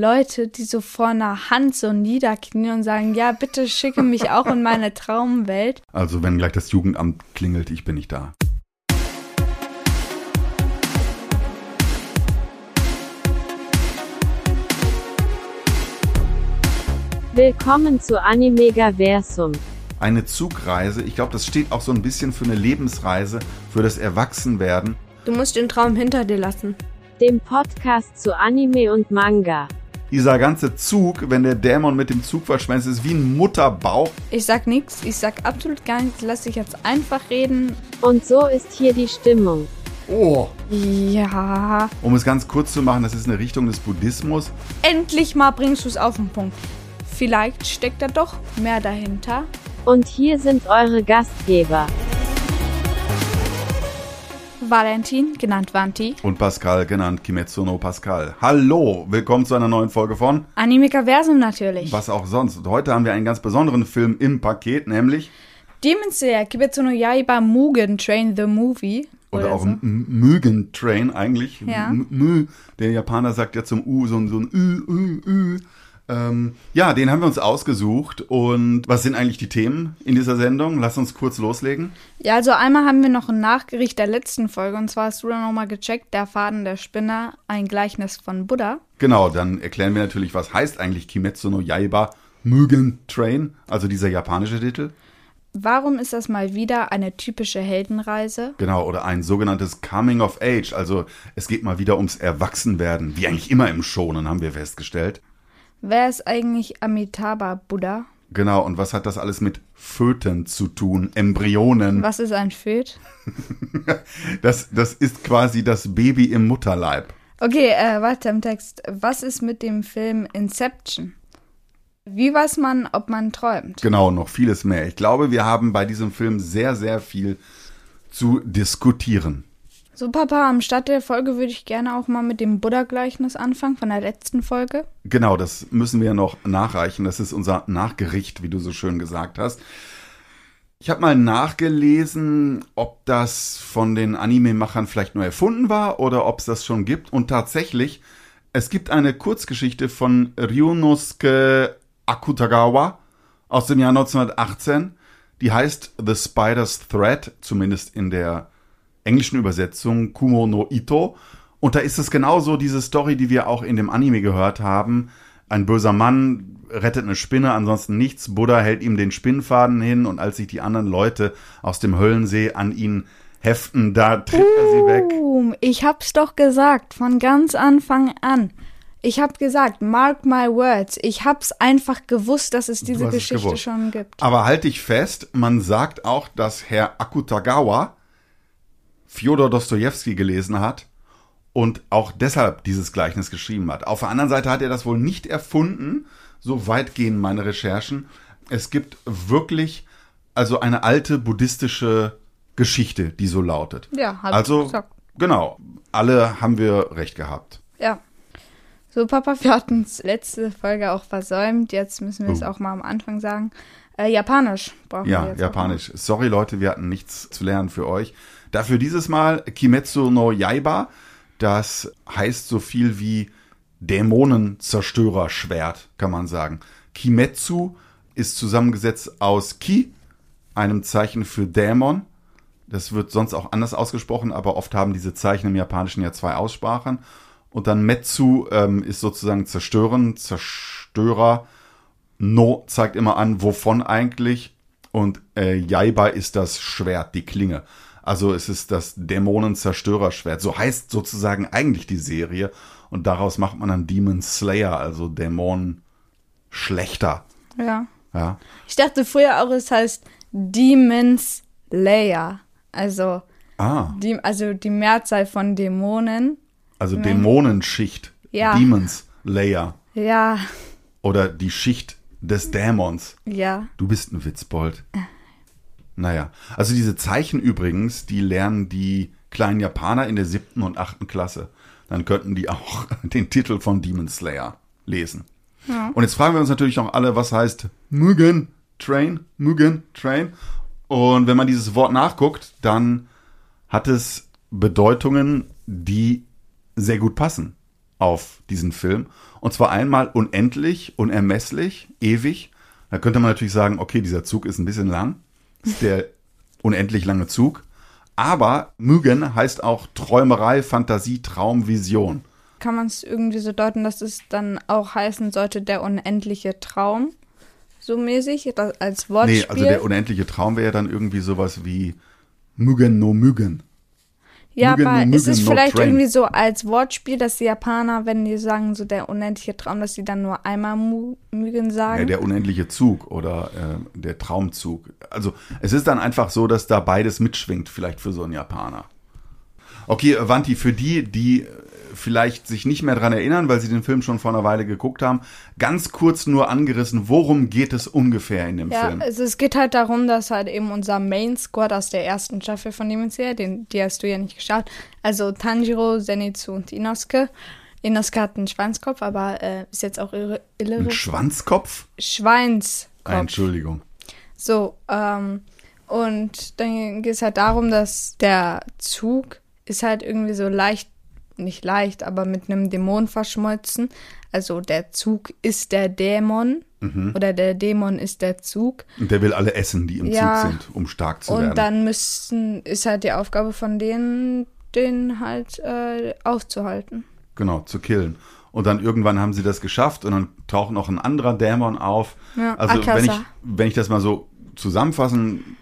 Leute, die so vor einer Hand so niederknien und sagen, ja, bitte schicke mich auch in meine Traumwelt. Also wenn gleich das Jugendamt klingelt, ich bin nicht da. Willkommen zu Animegaversum. Eine Zugreise, ich glaube, das steht auch so ein bisschen für eine Lebensreise, für das Erwachsenwerden. Du musst den Traum hinter dir lassen. Dem Podcast zu Anime und Manga. Dieser ganze Zug, wenn der Dämon mit dem Zug verschwänzt, ist wie ein Mutterbauch. Ich sag nichts, ich sag absolut gar nichts, lass dich jetzt einfach reden. Und so ist hier die Stimmung. Oh. Ja. Um es ganz kurz zu machen, das ist eine Richtung des Buddhismus. Endlich mal bringst du es auf den Punkt. Vielleicht steckt da doch mehr dahinter. Und hier sind eure Gastgeber. Valentin, genannt Vanti. Und Pascal, genannt Kimetsu no Pascal. Hallo, willkommen zu einer neuen Folge von Animekaversum natürlich. Was auch sonst. Und heute haben wir einen ganz besonderen Film im Paket, nämlich Demon Slayer, Kibetsu no Yaiba Mugen Train the Movie. oder, auch so. Mugen Train eigentlich. Ja. M-. Der Japaner sagt ja zum U so ein, so ein Ü, Ü, Ü. Ähm, ja, den haben wir uns ausgesucht. Und was sind eigentlich die Themen in dieser Sendung? Lass uns kurz loslegen. Ja, also einmal haben wir noch ein Nachgericht der letzten Folge und zwar hast du dann nochmal gecheckt, der Faden der Spinner, ein Gleichnis von Buddha. Genau, dann erklären wir natürlich, was heißt eigentlich Kimetsu no Yaiba Mugen Train, also dieser japanische Titel. Warum ist das mal wieder eine typische Heldenreise? Genau, oder ein sogenanntes Coming of Age. Also es geht mal wieder ums Erwachsenwerden, wie eigentlich immer im Schonen, haben wir festgestellt. Wer ist eigentlich Amitabha Buddha? Genau, und was hat das alles mit Föten zu tun? Embryonen. Was ist ein Föt? Das, das ist quasi das Baby im Mutterleib. Okay, äh, weiter im Text. Was ist mit dem Film Inception? Wie weiß man, ob man träumt? Genau, noch vieles mehr. Ich glaube, wir haben bei diesem Film sehr, sehr viel zu diskutieren. So, Papa, am Start der Folge würde ich gerne auch mal mit dem Buddha-Gleichnis anfangen von der letzten Folge. Genau, das müssen wir noch nachreichen. Das ist unser Nachgericht, wie du so schön gesagt hast. Ich habe mal nachgelesen, ob das von den Anime-Machern vielleicht nur erfunden war oder ob es das schon gibt. Und tatsächlich, es gibt eine Kurzgeschichte von Ryunosuke Akutagawa aus dem Jahr 1918. Die heißt The Spider's Thread, zumindest in der englischen Übersetzung Kumo no Ito. Und da ist es genauso diese Story, die wir auch in dem Anime gehört haben. Ein böser Mann rettet eine Spinne, ansonsten nichts. Buddha hält ihm den Spinnfaden hin und als sich die anderen Leute aus dem Höllensee an ihn heften, da tritt er sie weg. Ich hab's doch gesagt, von ganz Anfang an. Ich hab gesagt, mark my words. Ich hab's einfach gewusst, dass es diese es Geschichte gewusst. schon gibt. Aber halt dich fest, man sagt auch, dass Herr Akutagawa Fjodor Dostojewski gelesen hat und auch deshalb dieses Gleichnis geschrieben hat. Auf der anderen Seite hat er das wohl nicht erfunden, so weit gehen meine Recherchen. Es gibt wirklich also eine alte buddhistische Geschichte, die so lautet. Ja, hab also gesagt. genau, alle haben wir recht gehabt. Ja. So, Papa, wir hatten letzte Folge auch versäumt. Jetzt müssen wir es Oh. auch mal am Anfang sagen. Äh, Japanisch brauchen wir Ja, Japanisch. Sorry Leute, wir hatten nichts zu lernen für euch. Dafür dieses Mal Kimetsu no Yaiba. Das heißt so viel wie Dämonenzerstörerschwert, kann man sagen. Kimetsu ist zusammengesetzt aus Ki, einem Zeichen für Dämon. Das wird sonst auch anders ausgesprochen, aber oft haben diese Zeichen im Japanischen ja zwei Aussprachen. Und dann Metsu ähm, ist sozusagen zerstören, Zerstörer. No zeigt immer an, wovon eigentlich. Und äh, Yaiba ist das Schwert, die Klinge. Also es ist das Dämonenzerstörerschwert. So heißt sozusagen eigentlich die Serie. Und daraus macht man dann Demon Slayer, also Dämonen schlechter. Ja. Ja. Ich dachte früher auch, es heißt Demons Layer. Also Ah, die, also die Mehrzahl von Dämonen. also Dämonenschicht. Ja. Demons Layer. Ja, Oder die Schicht des Dämons. ja. Du bist ein Witzbold. Naja, also diese Zeichen übrigens, die lernen die kleinen Japaner in der siebten und achten Klasse. Dann könnten die auch den Titel von Demon Slayer lesen. Und jetzt fragen wir uns natürlich auch alle, was heißt Mugen Train? Mugen Train? Und wenn man dieses Wort nachguckt, dann hat es Bedeutungen, die sehr gut passen. auf diesen Film. Und zwar einmal unendlich, unermesslich, ewig. Da könnte man natürlich sagen, okay, dieser Zug ist ein bisschen lang. Der unendlich lange Zug. Aber Mügen heißt auch Träumerei, Fantasie, Traum, Vision. Kann man es irgendwie so deuten, dass es dann auch heißen sollte, der unendliche Traum? So mäßig, als Wortspiel? Nee, also der unendliche Traum wäre ja dann irgendwie sowas wie Mügen no Mügen. Ja, Mugen aber no ist es Mugen no vielleicht Train. irgendwie so als Wortspiel, dass die Japaner, wenn die sagen, so der unendliche Traum, dass sie dann nur einmal Mügen sagen? Ja, der unendliche Zug oder äh, der Traumzug. Also es ist dann einfach so, dass da beides mitschwingt, vielleicht für so einen Japaner. Okay, Wanti, für die, die vielleicht sich nicht mehr dran erinnern, weil sie den Film schon vor einer Weile geguckt haben, ganz kurz nur angerissen, worum geht es ungefähr in dem ja, Film? also es geht halt darum, dass halt eben unser Main Squad aus der ersten Staffel von Demon Slayer, den, die hast du ja nicht geschaut, also Tanjiro, Zenitsu und Inosuke. Inosuke hat einen Schweinskopf, aber äh, ist jetzt auch irre, Ein irre Schwanzkopf? Schweinskopf. Entschuldigung. So, ähm, und dann geht es halt darum, dass der Zug ist halt irgendwie so leicht, nicht leicht, aber mit einem Dämon verschmolzen. Also der Zug ist der Dämon oder der Dämon ist der Zug. Und der will alle essen, die im Ja. Zug sind, um stark zu Und werden. dann müssen, ist halt die Aufgabe von denen, den halt äh, aufzuhalten. Genau, zu killen. Und dann irgendwann haben sie das geschafft und dann taucht noch ein anderer Dämon auf. Ja, also Akasa. wenn ich, wenn ich das mal so zusammenfassen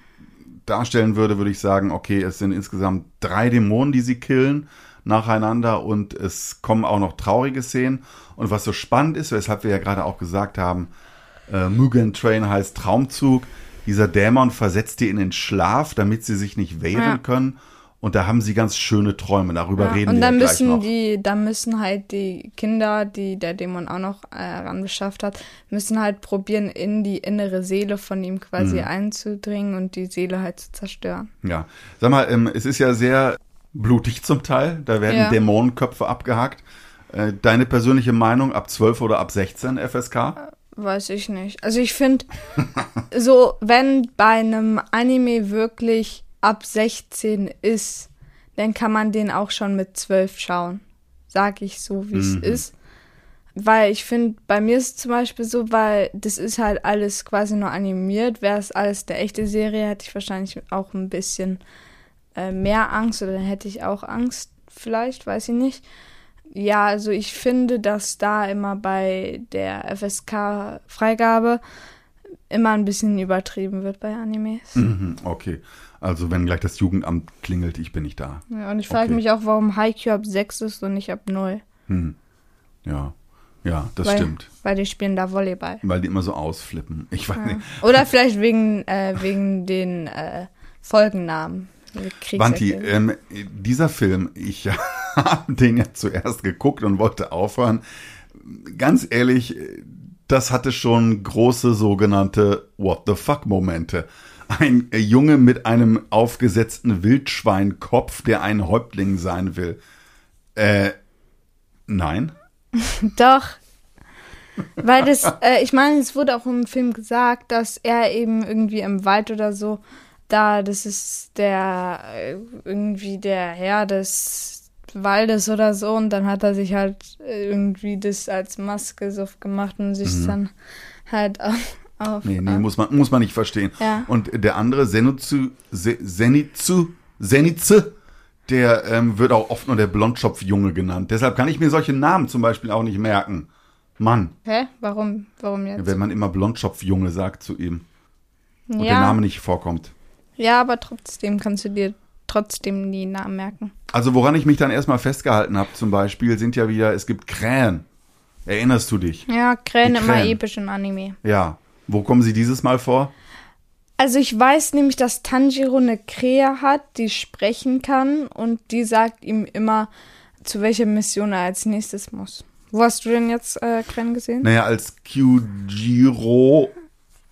darstellen würde, würde ich sagen, okay, es sind insgesamt drei Dämonen, die sie killen nacheinander und es kommen auch noch traurige Szenen. Und was so spannend ist, weshalb wir ja gerade auch gesagt haben, äh, Mugen Train heißt Traumzug. Dieser Dämon versetzt die in den Schlaf, damit sie sich nicht wehren Ja. können. Und da haben sie ganz schöne Träume. Darüber Ja, reden und wir dann ja müssen noch. die, dann müssen halt die Kinder, die der Dämon auch noch äh, heranbeschafft hat, müssen halt probieren, in die innere Seele von ihm quasi Mhm. einzudringen und die Seele halt zu zerstören. Ja, sag mal, ähm, es ist ja sehr blutig zum Teil. Da werden Ja. Dämonenköpfe abgehackt. Äh, deine persönliche Meinung ab 12 oder ab 16 FSK? Weiß ich nicht. Also ich finde, so wenn bei einem Anime wirklich ab 16 ist, dann kann man den auch schon mit 12 schauen. Sag ich so, wie es Mhm. ist. Weil ich finde, bei mir ist es zum Beispiel so, weil das ist halt alles quasi nur animiert. Wäre es alles der echte Serie, hätte ich wahrscheinlich auch ein bisschen äh, mehr Angst oder dann hätte ich auch Angst, vielleicht, weiß ich nicht. Ja, also ich finde, dass da immer bei der FSK-Freigabe immer ein bisschen übertrieben wird bei Animes. Mhm, okay. Also wenn gleich das Jugendamt klingelt, ich bin nicht da. Ja, und ich frage Okay. mich auch, warum Haikyuu ab 6 ist und nicht ab 0. Hm. Ja, ja, das weil, stimmt. Weil die spielen da Volleyball. Weil die immer so ausflippen. Ich weiß Ja. nicht. Oder vielleicht wegen, äh, wegen den äh, Folgennamen. Kriegserklärung. ähm, dieser Film, ich habe den ja zuerst geguckt und wollte aufhören. Ganz ehrlich, das hatte schon große sogenannte What the fuck Momente. Ein äh, Junge mit einem aufgesetzten Wildschweinkopf, der ein Häuptling sein will. Äh, nein. Doch. Weil das, äh, ich meine, es wurde auch im Film gesagt, dass er eben irgendwie im Wald oder so, da, das ist der, äh, irgendwie der Herr des Waldes oder so, und dann hat er sich halt äh, irgendwie das als Maske so gemacht und sich dann halt auf. auf Nee, nee, muss man, muss man nicht verstehen. Ja. Und der andere, Zenitsu, Se- Zenitsu, Zenitsu, der ähm, wird auch oft nur der Blondschopfjunge genannt. Deshalb kann ich mir solche Namen zum Beispiel auch nicht merken. Mann, Hä? Warum? Warum jetzt? wenn man immer Blondschopfjunge sagt zu ihm und der ja, Name nicht vorkommt. Ja, aber trotzdem kannst du dir trotzdem die Namen merken. Also woran ich mich dann erstmal festgehalten habe zum Beispiel, sind ja wieder, es gibt Krähen. Erinnerst du dich? Ja, Krähen Die immer Krähen. episch in Anime. Ja. Wo kommen sie dieses Mal vor? Also ich weiß nämlich, dass Tanjiro eine Krähe hat, die sprechen kann und die sagt ihm immer, zu welcher Mission er als nächstes muss. Wo hast du denn jetzt äh, Krähen gesehen? Naja, als Kyujiro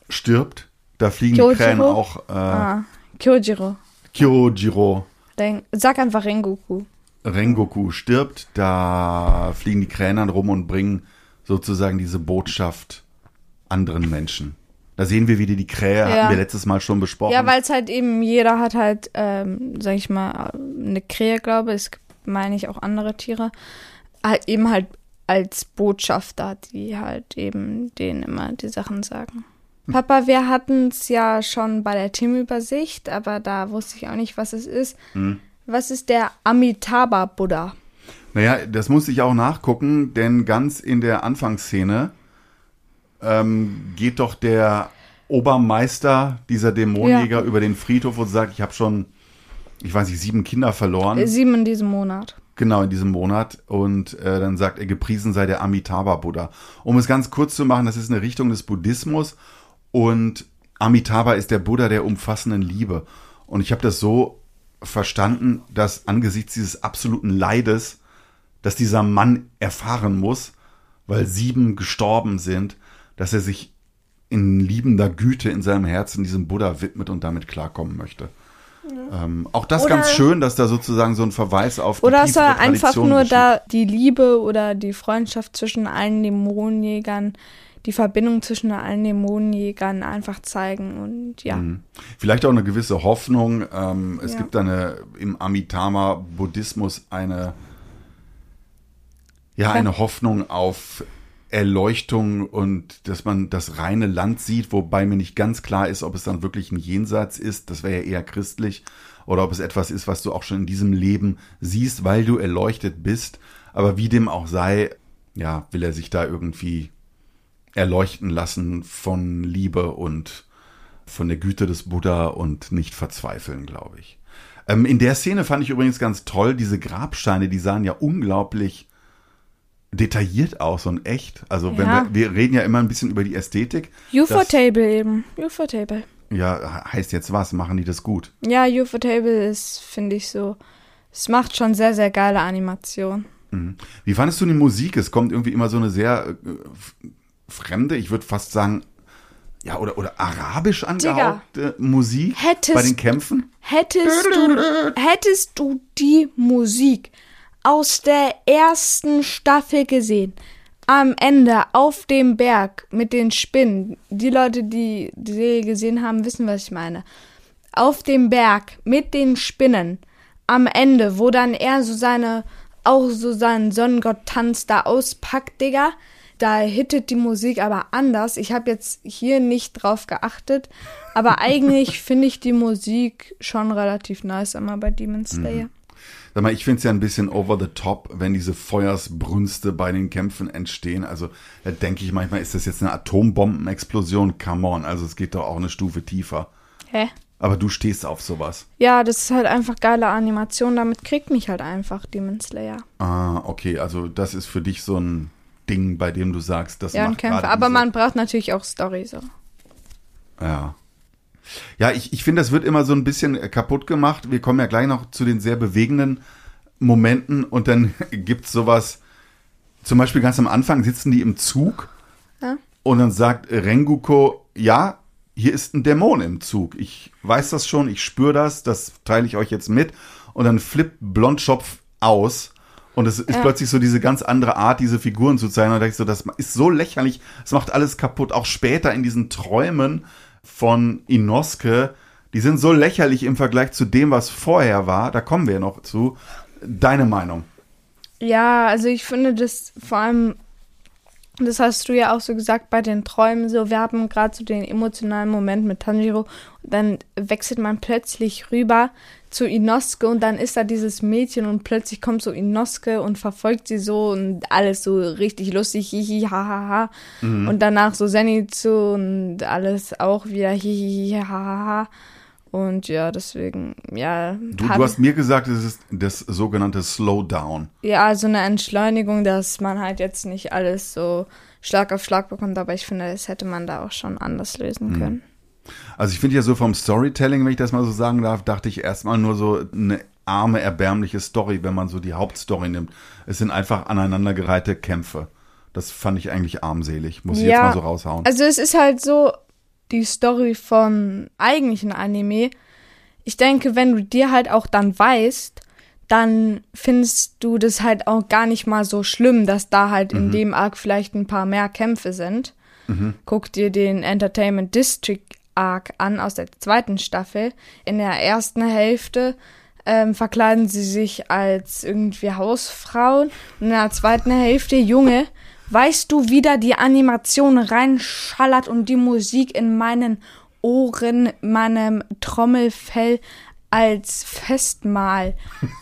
stirbt, da fliegen die Kyojiro? Krähen auch äh, Ah, Kyojiro. Kyojiro Ren Sag einfach Rengoku. Rengoku stirbt, da fliegen die Krähen dann rum und bringen sozusagen diese Botschaft anderen Menschen. Da sehen wir wieder die Krähe, Ja. hatten wir letztes Mal schon besprochen. Ja, weil es halt eben, jeder hat halt, ähm, sag ich mal, eine Krähe, glaube ich. Es gibt, meine ich, auch andere Tiere. halt eben halt als Botschafter, die halt eben denen immer die Sachen sagen. Papa, wir hatten es ja schon bei der Teamübersicht, aber da wusste ich auch nicht, was es ist. Hm. Was ist der Amitabha Buddha? Naja, das musste ich auch nachgucken, denn ganz in der Anfangsszene ähm, geht doch der Obermeister dieser Dämonenjäger über den Friedhof und sagt, ich habe schon, ich weiß nicht, sieben Kinder verloren. Sieben in diesem Monat. Genau, in diesem Monat. Und äh, dann sagt er, gepriesen sei der Amitabha Buddha. Um es ganz kurz zu machen, das ist eine Richtung des Buddhismus. Und Amitabha ist der Buddha der umfassenden Liebe. Und ich habe das so verstanden, dass angesichts dieses absoluten Leides, dass dieser Mann erfahren muss, weil sieben gestorben sind, dass er sich in liebender Güte in seinem Herzen diesem Buddha widmet und damit klarkommen möchte. Ähm, auch das Oder- ganz schön, dass da sozusagen so ein Verweis auf die Oder soll er einfach nur geschieht. da die Liebe oder die Freundschaft zwischen allen Dämonenjägern, die Verbindung zwischen allen Dämonenjägern einfach zeigen und ja. Mhm. Vielleicht auch eine gewisse Hoffnung. Ähm, es Ja. gibt eine im Amitabha-Buddhismus eine, ja, Ja. eine Hoffnung auf Erleuchtung und dass man das reine Land sieht, wobei mir nicht ganz klar ist, ob es dann wirklich ein Jenseits ist, das wäre ja eher christlich, oder ob es etwas ist, was du auch schon in diesem Leben siehst, weil du erleuchtet bist. Aber wie dem auch sei, ja, will er sich da irgendwie erleuchten lassen von Liebe und von der Güte des Buddha und nicht verzweifeln, glaube ich. Ähm, in der Szene fand ich übrigens ganz toll, diese Grabsteine, die sahen ja unglaublich detailliert aus und echt. Also wenn Ja. wir, wir reden ja immer ein bisschen über die Ästhetik. UFO-Table eben. UFO-Table. Ja, heißt jetzt was? Machen die das gut? Ja, UFO-Table ist, finde ich so, es macht schon sehr, sehr geile Animation. Mhm. Wie fandest du die Musik? Es kommt irgendwie immer so eine sehr äh, fremde, ich würde fast sagen, ja, oder, oder arabisch angehauchte Musik Hättest- bei den Kämpfen? Hättest du, hättest du die Musik aus der ersten Staffel gesehen, am Ende auf dem Berg mit den Spinnen, die Leute, die die Serie gesehen haben, wissen, was ich meine. Auf dem Berg mit den Spinnen, am Ende, wo dann er so seine, auch so seinen Sonnengott-Tanz da auspackt, Digga. Da hittet die Musik aber anders. Ich habe jetzt hier nicht drauf geachtet, aber eigentlich finde ich die Musik schon relativ nice immer bei Demon Slayer. Sag mal, ich finde es ja ein bisschen over the top, wenn diese Feuersbrünste bei den Kämpfen entstehen. Also da denke ich manchmal, ist das jetzt eine Atombombenexplosion? Come on, also es geht doch auch eine Stufe tiefer. Hä? Aber du stehst auf sowas. Ja, das ist halt einfach geile Animation. Damit kriegt mich halt einfach Demon Slayer. Ah, okay, also das ist für dich so ein Ding, bei dem du sagst, das Ja, macht Kämpfe. Aber man braucht natürlich auch Story so. Ja. Ja, ich, ich finde, das wird immer so ein bisschen kaputt gemacht. Wir kommen ja gleich noch zu den sehr bewegenden Momenten und dann gibt's sowas, zum Beispiel ganz am Anfang sitzen die im Zug Ja. und dann sagt Renguko, ja, hier ist ein Dämon im Zug. Ich weiß das schon, ich spüre das, das teile ich euch jetzt mit. Und dann flippt Blondschopf aus. Und es ist Ja. plötzlich so diese ganz andere Art, diese Figuren zu zeigen. Und da denke ich so, das ist so lächerlich, es macht alles kaputt. Auch später in diesen Träumen von Inosuke, die sind so lächerlich im Vergleich zu dem, was vorher war. Da kommen wir noch zu. Deine Meinung? Ja, also ich finde das vor allem, das hast du ja auch so gesagt bei den Träumen so, wir haben gerade so den emotionalen Moment mit Tanjiro und dann wechselt man plötzlich rüber zu Inosuke und dann ist da dieses Mädchen und plötzlich kommt so Inosuke und verfolgt sie so und alles so richtig lustig, hihi, hahaha. Und danach so Zenitsu und alles auch wieder hihi, hahaha. Und ja, deswegen, ja. Du, du hast mir gesagt, es ist das sogenannte Slowdown. ja, so eine Entschleunigung, dass man halt jetzt nicht alles so Schlag auf Schlag bekommt, aber ich finde, das hätte man da auch schon anders lösen können. Also ich finde ja so vom Storytelling, wenn ich das mal so sagen darf, dachte ich erstmal nur so eine arme, erbärmliche Story, wenn man so die Hauptstory nimmt. Es sind einfach aneinandergereihte Kämpfe. Das fand ich eigentlich armselig, muss ich jetzt mal so raushauen. Also es ist halt so die Story von eigentlichen Anime. Ich denke, wenn du dir halt auch dann weißt, dann findest du das halt auch gar nicht mal so schlimm, dass da halt in dem Arc vielleicht ein paar mehr Kämpfe sind. Guck dir den Entertainment District Arc an aus der zweiten Staffel. In der ersten Hälfte ähm, verkleiden sie sich als irgendwie Hausfrauen. Und in der zweiten Hälfte, Junge, weißt du, wie da die Animation reinschallert und die Musik in meinen Ohren, meinem Trommelfell als Festmahl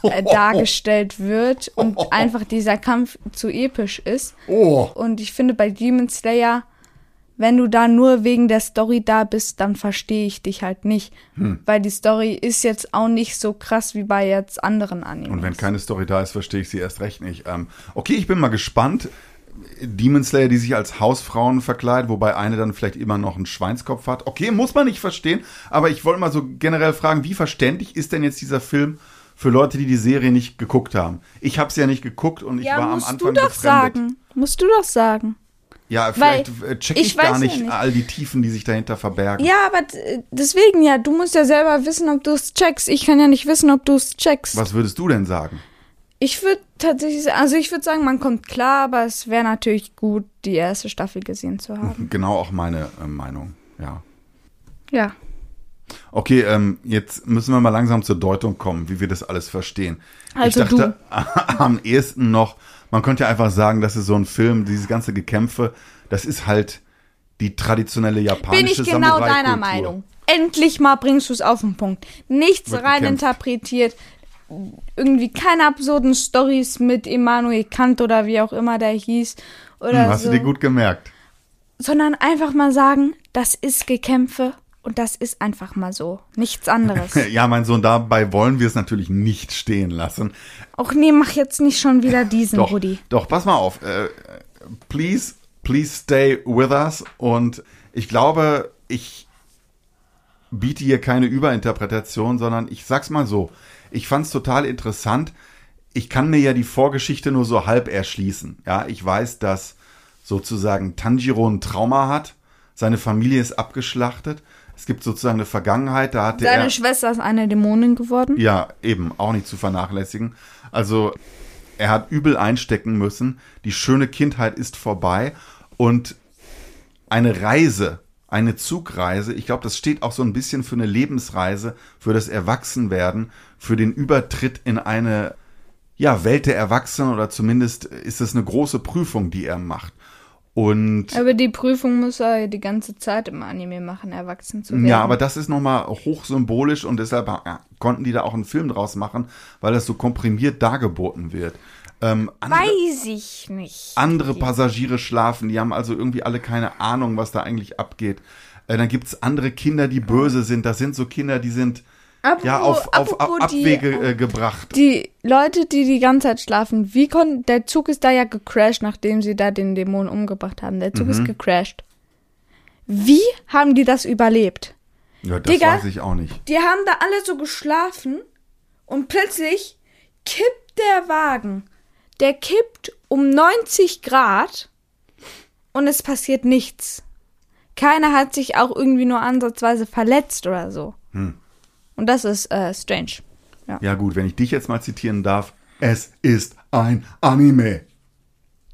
äh, dargestellt wird und einfach dieser Kampf zu episch ist. Oh. Und ich finde bei Demon Slayer, wenn du da nur wegen der Story da bist, dann verstehe ich dich halt nicht. Hm. Weil die Story ist jetzt auch nicht so krass wie bei jetzt anderen Animes. Und wenn keine Story da ist, verstehe ich sie erst recht nicht. Ähm, okay, ich bin mal gespannt. Demon Slayer, die sich als Hausfrauen verkleidet, wobei eine dann vielleicht immer noch einen Schweinskopf hat. Okay, muss man nicht verstehen, aber ich wollte mal so generell fragen, wie verständlich ist denn jetzt dieser Film für Leute, die die Serie nicht geguckt haben? Ich habe es ja nicht geguckt und ich ja, war am musst Anfang du doch befremdet. sagen. Musst du doch sagen. Ja, vielleicht Weil äh, check ich ich, gar weiß ja nicht, nicht. all die Tiefen, die sich dahinter verbergen. Ja, aber d- deswegen ja, du musst ja selber wissen, ob du es checkst. Ich kann ja nicht wissen, ob du es checkst. Was würdest du denn sagen? Ich würde tatsächlich, also ich würde sagen, man kommt klar, aber es wäre natürlich gut, die erste Staffel gesehen zu haben. Genau auch meine äh, Meinung, ja. Ja. Okay, ähm, jetzt müssen wir mal langsam zur Deutung kommen, wie wir das alles verstehen. Also ich dachte am ehesten noch, man könnte ja einfach sagen, das ist so ein Film, dieses ganze Gekämpfe, das ist halt die traditionelle japanische Bin ich genau deiner Meinung. Endlich mal bringst du es auf den Punkt. Nichts Wird rein gekämpft. interpretiert. Irgendwie keine absurden Stories mit Immanuel Kant oder wie auch immer der hieß. Oder Hm, hast so. du dir gut gemerkt. Sondern einfach mal sagen, das ist Gekämpfe und das ist einfach mal so. Nichts anderes. Ja, mein Sohn, dabei wollen wir es natürlich nicht stehen lassen. Auch nee, mach jetzt nicht schon wieder diesen, Doch, Rudi. doch, pass mal auf. Äh, please, please stay with us. Und ich glaube, ich biete hier keine Überinterpretation, sondern ich sag's mal so. Ich fand's total interessant. Ich kann mir ja die Vorgeschichte nur so halb erschließen. Ja, ich weiß, dass sozusagen Tanjiro ein Trauma hat. Seine Familie ist abgeschlachtet. Es gibt sozusagen eine Vergangenheit, da hatte er. Seine Schwester ist eine Dämonin geworden. Ja, eben, auch nicht zu vernachlässigen. Also, er hat übel einstecken müssen. Die schöne Kindheit ist vorbei und eine Reise, eine Zugreise, ich glaube, das steht auch so ein bisschen für eine Lebensreise, für das Erwachsenwerden, für den Übertritt in eine ja, Welt der Erwachsenen oder zumindest ist es eine große Prüfung, die er macht. Und Aber die Prüfung muss er die ganze Zeit im Anime machen, erwachsen zu werden. Ja, aber das ist nochmal hochsymbolisch und deshalb ja, konnten die da auch einen Film draus machen, weil das so komprimiert dargeboten wird. Ähm, andere, Weiß ich nicht. andere Passagiere schlafen, die haben also irgendwie alle keine Ahnung, was da eigentlich abgeht. Äh, dann gibt's andere Kinder, die böse sind. Das sind so Kinder, die sind Apropos- ja auf, auf, apropos die- Abwege äh, gebracht. Die Leute, die die ganze Zeit schlafen, wie konnten, der Zug ist da ja gecrashed, nachdem sie da den Dämon umgebracht haben. Der Zug Mhm. ist gecrashed. Wie haben die das überlebt? Ja, das Digga. weiß ich auch nicht. Die haben da alle so geschlafen und plötzlich kippt der Wagen. Der kippt um 90 Grad und es passiert nichts. Keiner hat sich auch irgendwie nur ansatzweise verletzt oder so. Hm. Und das ist äh, strange. Ja gut, wenn ich dich jetzt mal zitieren darf, es ist ein Anime.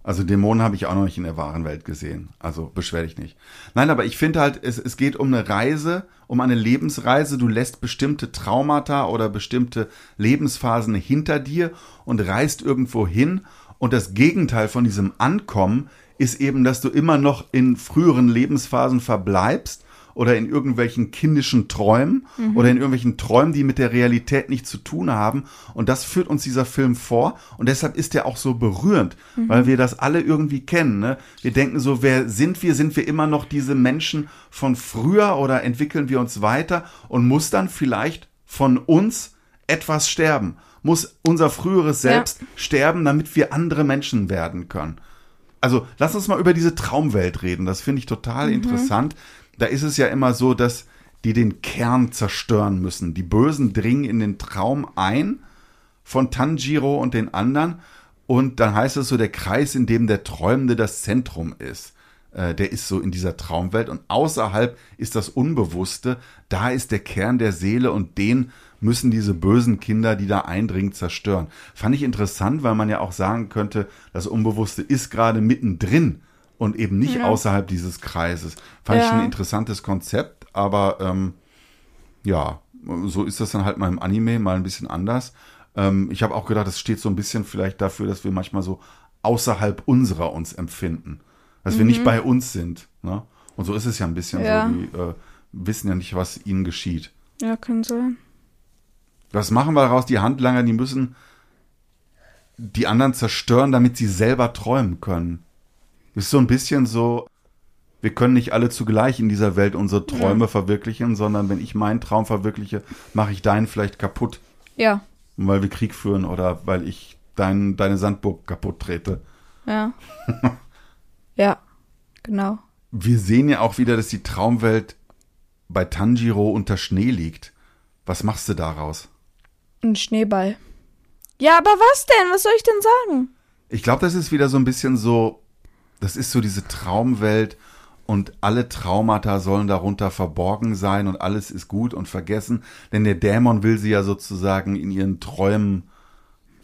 Also Dämonen habe ich auch noch nicht in der wahren Welt gesehen. Also beschwer dich nicht. Nein, aber ich finde halt, es, es geht um eine Reise, um eine Lebensreise. Du lässt bestimmte Traumata oder bestimmte Lebensphasen hinter dir und reist irgendwo hin. Und das Gegenteil von diesem Ankommen ist eben, dass du immer noch in früheren Lebensphasen verbleibst oder in irgendwelchen kindischen Träumen oder in irgendwelchen Träumen, die mit der Realität nichts zu tun haben. Und das führt uns dieser Film vor. Und deshalb ist er auch so berührend, weil wir das alle irgendwie kennen. Ne? Wir denken so, wer sind wir? Sind wir immer noch diese Menschen von früher oder entwickeln wir uns weiter und muss dann vielleicht von uns etwas sterben? Muss unser früheres Ja. Selbst sterben, damit wir andere Menschen werden können? also lass uns mal über diese Traumwelt reden. Das finde ich total interessant. Da ist es ja immer so, dass die den Kern zerstören müssen. Die Bösen dringen in den Traum ein von Tanjiro und den anderen. Und dann heißt es so, der Kreis, in dem der Träumende das Zentrum ist. Äh, der ist so in dieser Traumwelt. Und außerhalb ist das Unbewusste. Da ist der Kern der Seele und den müssen diese bösen Kinder, die da eindringen, zerstören. Fand ich interessant, weil man ja auch sagen könnte, das Unbewusste ist gerade mittendrin und eben nicht außerhalb dieses Kreises. Fand ich Ja. ein interessantes Konzept, aber ähm, ja, So ist das dann halt mal im Anime, mal ein bisschen anders. Ähm, ich habe auch gedacht, das steht so ein bisschen vielleicht dafür, dass wir manchmal so außerhalb unserer uns empfinden. Dass wir nicht bei uns sind. Ne? Und so ist es ja ein bisschen Ja. so. Die äh, wissen ja nicht, was ihnen geschieht. Ja, kann sein. Was machen wir daraus? Die Handlanger, die müssen die anderen zerstören, damit sie selber träumen können. Ist so ein bisschen so, wir können nicht alle zugleich in dieser Welt unsere Träume verwirklichen, sondern wenn ich meinen Traum verwirkliche, mache ich deinen vielleicht kaputt, Ja, weil wir Krieg führen oder weil ich dein, deine Sandburg kaputt trete. ja. ja, genau. Wir sehen ja auch wieder, dass die Traumwelt bei Tanjiro unter Schnee liegt. Was machst du daraus? Ein Schneeball. Ja, aber was denn? Was soll ich denn sagen? Ich glaube, das ist wieder so ein bisschen so, das ist so diese Traumwelt und alle Traumata sollen darunter verborgen sein und alles ist gut und vergessen, denn der Dämon will sie ja sozusagen in ihren Träumen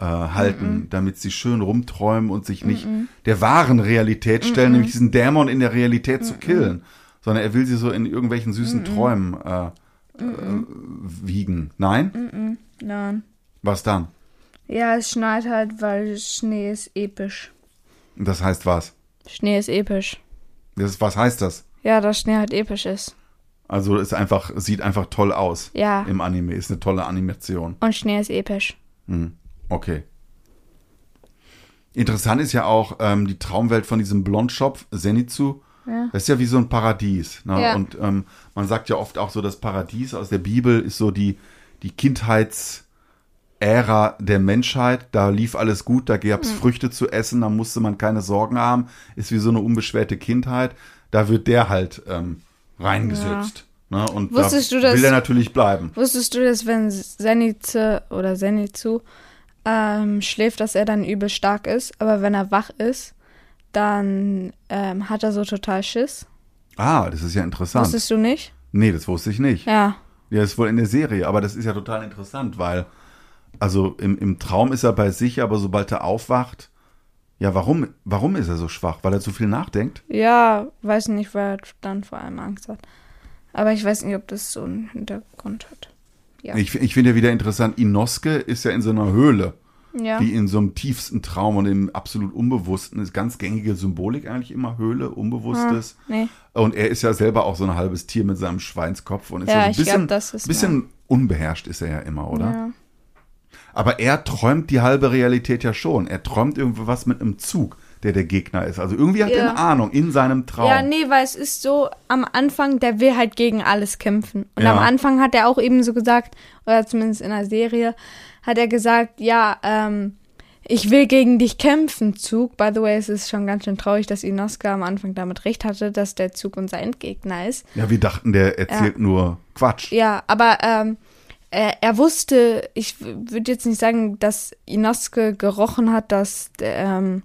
äh, halten, damit sie schön rumträumen und sich nicht der wahren Realität stellen, nämlich diesen Dämon in der Realität zu killen, sondern er will sie so in irgendwelchen süßen Träumen äh, äh, wiegen. Nein? Nein. Was dann? Ja, es schneit halt, weil Schnee ist episch. Das heißt was? Schnee ist episch. Das, was heißt das? Ja, dass Schnee halt episch ist. Also ist einfach, sieht einfach toll aus Ja. im Anime. Ist eine tolle Animation. Und Schnee ist episch. Okay. Interessant ist ja auch ähm, die Traumwelt von diesem Blondschopf, Zenitsu. Ja. Das ist ja wie so ein Paradies. Ne? Ja. Und ähm, man sagt ja oft auch so, das Paradies aus der Bibel ist so die, die Kindheitsära der Menschheit. Da lief alles gut, da gab es Mhm. Früchte zu essen, da musste man keine Sorgen haben. Ist wie so eine unbeschwerte Kindheit. Da wird der halt ähm, reingesetzt. Ne? Und Wusstest da du, dass- will er natürlich bleiben. Wusstest du, dass wenn Zenitsu oder Zenitsu ähm, schläft, dass er dann übel stark ist, aber wenn er wach ist, dann ähm, hat er so total Schiss? Ah, das ist ja interessant. Wusstest du nicht? Nee, das wusste ich nicht. Ja. Ja, ist wohl in der Serie, aber das ist ja total interessant, weil, also im, im Traum ist er bei sich, aber sobald er aufwacht, ja, warum, warum ist er so schwach? Weil er zu viel nachdenkt? Ja, weiß nicht, wer dann vor allem Angst hat. Aber ich weiß nicht, ob das so einen Hintergrund hat. Ja. Ich, ich finde ja wieder interessant, Inosuke ist ja in so einer Höhle, Ja. wie in so einem tiefsten Traum und im absolut Unbewussten. Ist ganz gängige Symbolik eigentlich immer Höhle, Unbewusstes. nee. Und er ist ja selber auch so ein halbes Tier mit seinem Schweinskopf und ist Ja, ja, so ein bisschen, glaub, bisschen unbeherrscht ist er ja immer, oder? Ja. Aber er träumt die halbe Realität ja schon. Er träumt irgendwie was mit einem Zug, der der Gegner ist. Also irgendwie hat er Ja. eine Ahnung in seinem Traum. Ja, nee, weil es ist so, am Anfang, der will halt gegen alles kämpfen. Und Ja. am Anfang hat er auch eben so gesagt, oder zumindest in der Serie, hat er gesagt, ja, ähm, ich will gegen dich kämpfen, Zug. By the way, es ist schon ganz schön traurig, dass Inosuke am Anfang damit recht hatte, dass der Zug unser Endgegner ist. Ja, wir dachten, der erzählt nur Quatsch. Ja, aber ähm, er, er wusste, ich würde jetzt nicht sagen, dass Inosuke gerochen hat, dass, der, ähm,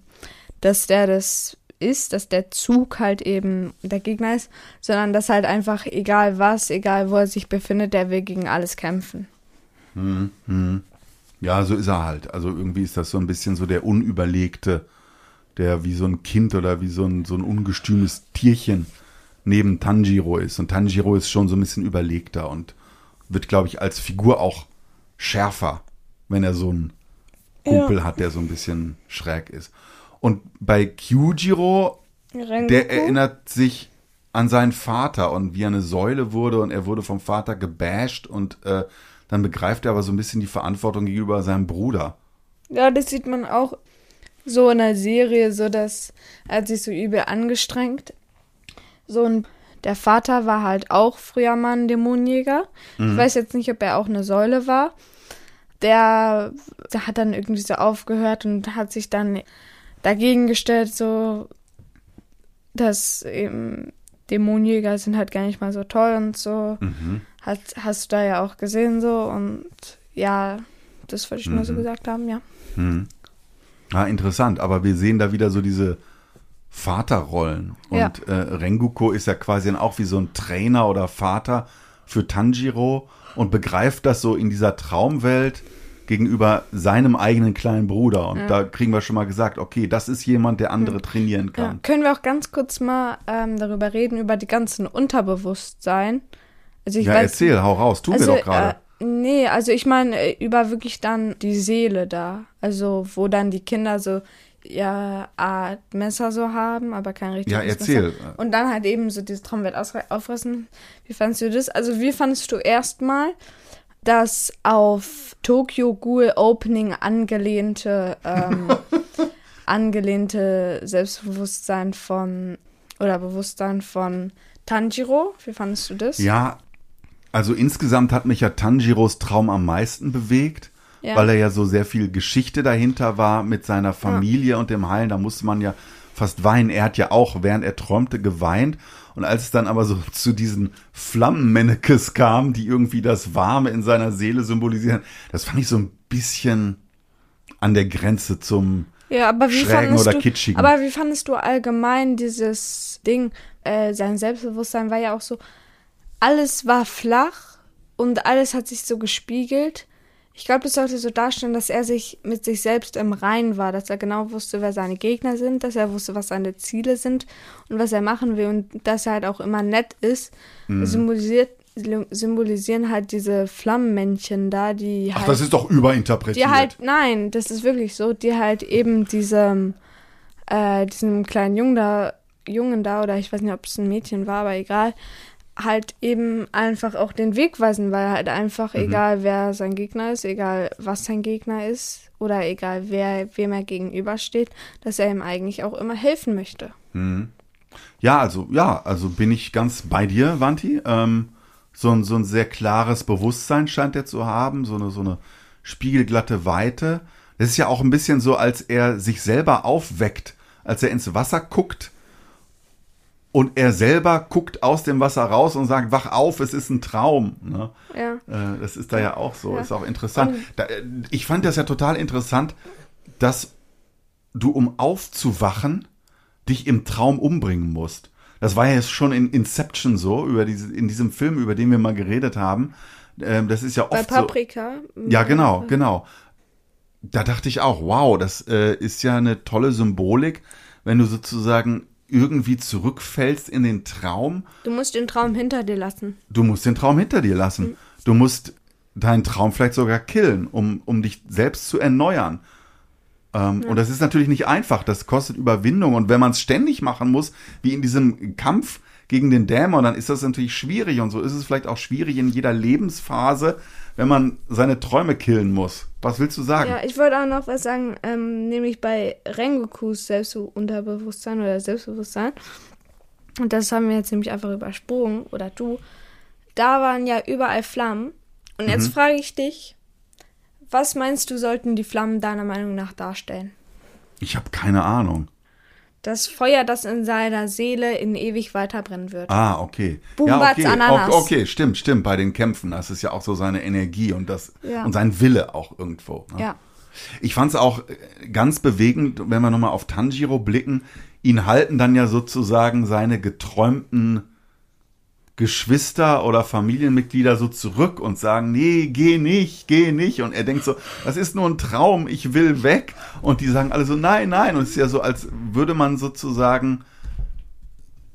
dass der das ist, dass der Zug halt eben der Gegner ist, sondern dass halt einfach egal was, egal wo er sich befindet, der will gegen alles kämpfen. Ja, so ist er halt. Also irgendwie ist das so ein bisschen so der Unüberlegte, der wie so ein Kind oder wie so ein, so ein ungestümes Tierchen neben Tanjiro ist. Und Tanjiro ist schon so ein bisschen überlegter und wird, glaube ich, als Figur auch schärfer, wenn er so einen Kumpel hat, der so ein bisschen schräg ist. Und bei Kyujiro Der erinnert sich an seinen Vater und wie er eine Säule wurde und er wurde vom Vater gebasht und äh, dann begreift er aber so ein bisschen die Verantwortung gegenüber seinem Bruder. Ja, das sieht man auch so in der Serie, so dass er hat sich so übel angestrengt. So ein der Vater war halt auch früher mal ein Dämonenjäger. Ich weiß jetzt nicht, ob er auch eine Säule war. Der, der hat dann irgendwie so aufgehört und hat sich dann dagegen gestellt, so dass eben Dämonenjäger sind halt gar nicht mal so toll und so. Hat, hast du da ja auch gesehen so und ja, das wollte ich nur so gesagt haben, ja. Ah, interessant, aber wir sehen da wieder so diese Vaterrollen. Und Ja. äh, Rengoku ist ja quasi dann auch wie so ein Trainer oder Vater für Tanjiro und begreift das so in dieser Traumwelt gegenüber seinem eigenen kleinen Bruder. Und da kriegen wir schon mal gesagt, okay, das ist jemand, der andere trainieren Ja. kann. Können wir auch ganz kurz mal ähm, darüber reden, über die ganzen Unterbewusstsein. Also ich ja, weiß, erzähl, hau raus, tun also, wir doch gerade. Äh, nee, also ich meine äh, über wirklich dann die Seele da. Also wo dann die Kinder so ja Art Messer so haben, aber kein richtiges ja, erzähl. Messer. Und dann halt eben so diese Traumwelt auffressen. Wie fandest du das? Also wie fandest du erstmal das auf Tokyo Ghoul Opening angelehnte ähm, angelehnte Selbstbewusstsein von oder Bewusstsein von Tanjiro? Wie fandest du das? Ja, also insgesamt hat mich ja Tanjiros Traum am meisten bewegt, Ja. weil er ja so sehr viel Geschichte dahinter war mit seiner Familie und dem Heilen. Da musste man ja fast weinen. Er hat ja auch, während er träumte, geweint. Und als es dann aber so zu diesen Flammenmennekes kam, die irgendwie das Warme in seiner Seele symbolisieren, das fand ich so ein bisschen an der Grenze zum Ja, aber wie Schrägen oder du, Kitschigen. Aber wie fandest du allgemein dieses Ding? Äh, sein Selbstbewusstsein war ja auch so, alles war flach und alles hat sich so gespiegelt. Ich glaube, es sollte so darstellen, dass er sich mit sich selbst im Reinen war, dass er genau wusste, wer seine Gegner sind, dass er wusste, was seine Ziele sind und was er machen will und dass er halt auch immer nett ist. Mhm. Symbolisiert, symbolisieren halt diese Flammenmännchen da, die Ach, halt das ist doch überinterpretiert. die halt, nein, das ist wirklich so, die halt eben diesem, äh, diesem kleinen Jungen da, Jungen da, oder ich weiß nicht, ob es ein Mädchen war, aber egal, halt eben einfach auch den Weg weisen, weil halt einfach, egal wer sein Gegner ist, egal was sein Gegner ist, oder egal wer, wem er gegenübersteht, dass er ihm eigentlich auch immer helfen möchte. Ja, also, ja, also bin ich ganz bei dir, Wanti. Ähm, so, ein, so ein sehr klares Bewusstsein scheint er zu haben, so eine, so eine spiegelglatte Weite. Das ist ja auch ein bisschen so, als er sich selber aufweckt, als er ins Wasser guckt und er selber guckt aus dem Wasser raus und sagt, wach auf, es ist ein Traum. Ne? Ja. Äh, das ist da ja auch so, Ja. ist auch interessant. Da, äh, ich fand das ja total interessant, dass du, um aufzuwachen, dich im Traum umbringen musst. Das war ja jetzt schon in Inception so, über diese, in diesem Film, über den wir mal geredet haben. Ähm, das ist ja Bei oft so. Paprika. Ja, genau, genau. Da dachte ich auch, wow, das äh, ist ja eine tolle Symbolik, wenn du sozusagen irgendwie zurückfällst in den Traum. Du musst den Traum hinter dir lassen. Du musst den Traum hinter dir lassen. Du musst deinen Traum vielleicht sogar killen, um, um dich selbst zu erneuern. Ähm, Und das ist natürlich nicht einfach. Das kostet Überwindung. Und wenn man es ständig machen muss, wie in diesem Kampf gegen den Dämon, dann ist das natürlich schwierig. Und so ist es vielleicht auch schwierig in jeder Lebensphase, wenn man seine Träume killen muss. Was willst du sagen? Ja, ich wollte auch noch was sagen, ähm, nämlich bei Rengokus Selbstunterbewusstsein oder Selbstbewusstsein. Und das haben wir jetzt nämlich einfach übersprungen, oder du. Da waren ja überall Flammen. Und Mhm. jetzt frage ich dich, was meinst du, sollten die Flammen deiner Meinung nach darstellen? Ich habe keine Ahnung. Das Feuer, das in seiner Seele in ewig weiterbrennen wird. Ah, okay. Bumbatz okay. Ananas. okay. Okay, stimmt, stimmt. Bei den Kämpfen, das ist ja auch so seine Energie und das Ja. und sein Wille auch irgendwo. Ne? Ja. Ich fand es auch äh, ganz bewegend, wenn wir nochmal auf Tanjiro blicken. Ihn halten dann ja sozusagen seine geträumten Geschwister oder Familienmitglieder so zurück und sagen, nee, geh nicht, geh nicht. Und er denkt so, das ist nur ein Traum, ich will weg. Und die sagen alle so, nein, nein. Und es ist ja so, als würde man sozusagen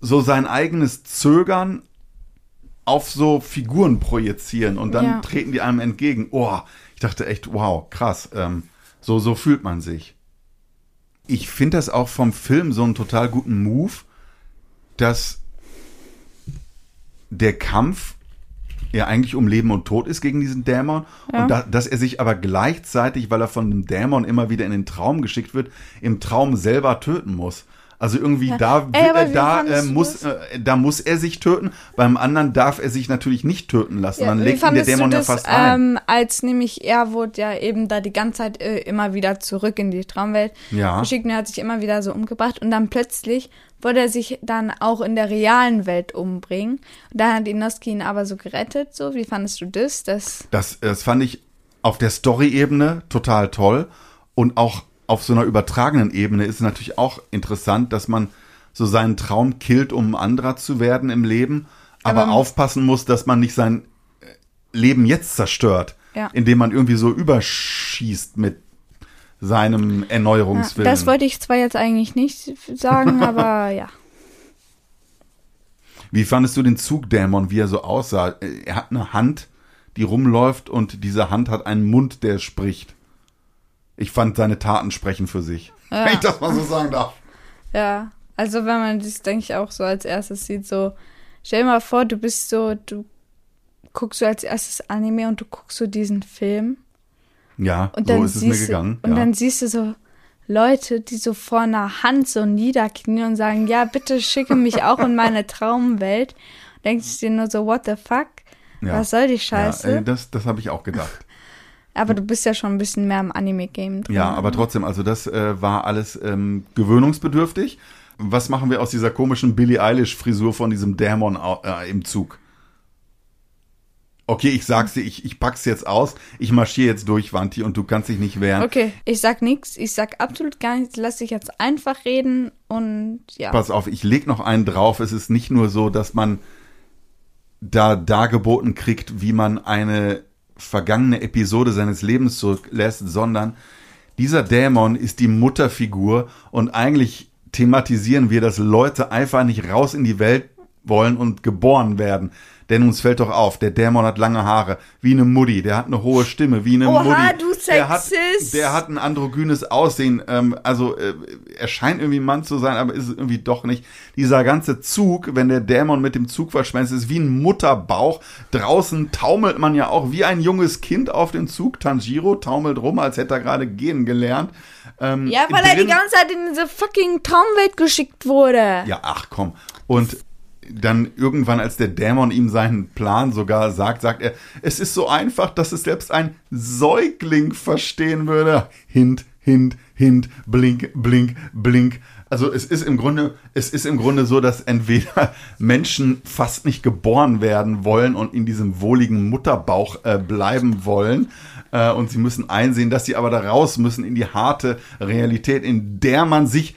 so sein eigenes Zögern auf so Figuren projizieren und dann Ja. treten die einem entgegen. Oh, ich dachte echt, wow, krass. Ähm, so, so fühlt man sich. Ich finde das auch vom Film so einen total guten Move, dass der Kampf ja eigentlich um Leben und Tod ist gegen diesen Dämon Ja. und da, dass er sich aber gleichzeitig, weil er von dem Dämon immer wieder in den Traum geschickt wird, im Traum selber töten muss. Also irgendwie da, Ey, da, äh, muss, das? äh, da muss er sich töten, beim anderen darf er sich natürlich nicht töten lassen. Dann wie legt ihn der Dämon du ja das, fast ein. ähm, als nämlich er wurde ja eben da die ganze Zeit äh, immer wieder zurück in die Traumwelt Ja. geschickt und er hat sich immer wieder so umgebracht und dann plötzlich wollte er sich dann auch in der realen Welt umbringen. Und dann hat Inoski ihn aber so gerettet. So, wie fandest du das? Das Das, das fand ich auf der Story-Ebene total toll. Und auch auf so einer übertragenen Ebene ist es natürlich auch interessant, dass man so seinen Traum killt, um ein anderer zu werden im Leben, aber, Aber- aufpassen muss, dass man nicht sein äh, Leben jetzt zerstört, Ja. indem man irgendwie so überschießt mit seinem ja, Erneuerungswillen. das wollte ich zwar jetzt eigentlich nicht sagen, aber ja. Wie fandest du den Zugdämon, wie er so aussah? Er hat eine Hand, die rumläuft und diese Hand hat einen Mund, der spricht. Ich fand seine Taten sprechen für sich. Ja. Wenn ich das mal so sagen darf. Ja, also wenn man das, denke ich, auch so als erstes sieht, so, stell dir mal vor, du bist so, du guckst so als erstes Anime und du guckst so diesen Film Ja, und so dann ist es mir gegangen. du, und ja. dann siehst du so Leute, die so vor einer Hand so niederknien und sagen, ja, bitte schicke mich auch in meine Traumwelt. Denkst du dir nur so, what the fuck? ja. Was soll die Scheiße? Ja, das das habe ich auch gedacht. Aber du bist ja schon ein bisschen mehr im Anime-Game drin. Ja, aber trotzdem, also das äh, war alles ähm, gewöhnungsbedürftig. Was machen wir aus dieser komischen Billie Eilish-Frisur von diesem Dämon äh, im Zug? Okay, ich sag's dir, ich, ich pack's jetzt aus. Ich marschiere jetzt durch, Wanti, und du kannst dich nicht wehren. Okay, ich sag nichts, ich sag absolut gar nichts, lass dich jetzt einfach reden und ja. Pass auf, ich leg noch einen drauf. Es ist nicht nur so, dass man da dargeboten kriegt, wie man eine vergangene Episode seines Lebens zurücklässt, sondern dieser Dämon ist die Mutterfigur und eigentlich thematisieren wir, dass Leute einfach nicht raus in die Welt wollen und geboren werden. Denn uns fällt doch auf, der Dämon hat lange Haare, wie eine Mutti, der hat eine hohe Stimme, wie eine Oha, Mutti. du der hat, Sexist. der hat ein androgynes Aussehen, ähm, also äh, er scheint irgendwie ein Mann zu sein, aber ist es irgendwie doch nicht. Dieser ganze Zug, wenn der Dämon mit dem Zug verschwänzt, ist wie ein Mutterbauch. Draußen taumelt man ja auch wie ein junges Kind auf dem Zug. Tanjiro taumelt rum, als hätte er gerade gehen gelernt. Ähm, Ja, weil er die ganze Zeit in diese fucking Traumwelt geschickt wurde. ja, ach komm. Und dann irgendwann, als der Dämon ihm seinen Plan sogar sagt, sagt er, es ist so einfach, dass es selbst ein Säugling verstehen würde. Hint, hint, hint, blink, blink, blink. Also es ist im Grunde, es ist im Grunde so, dass entweder Menschen fast nicht geboren werden wollen und in diesem wohligen Mutterbauch äh, bleiben wollen. Äh, und sie müssen einsehen, dass sie aber da raus müssen in die harte Realität, in der man sich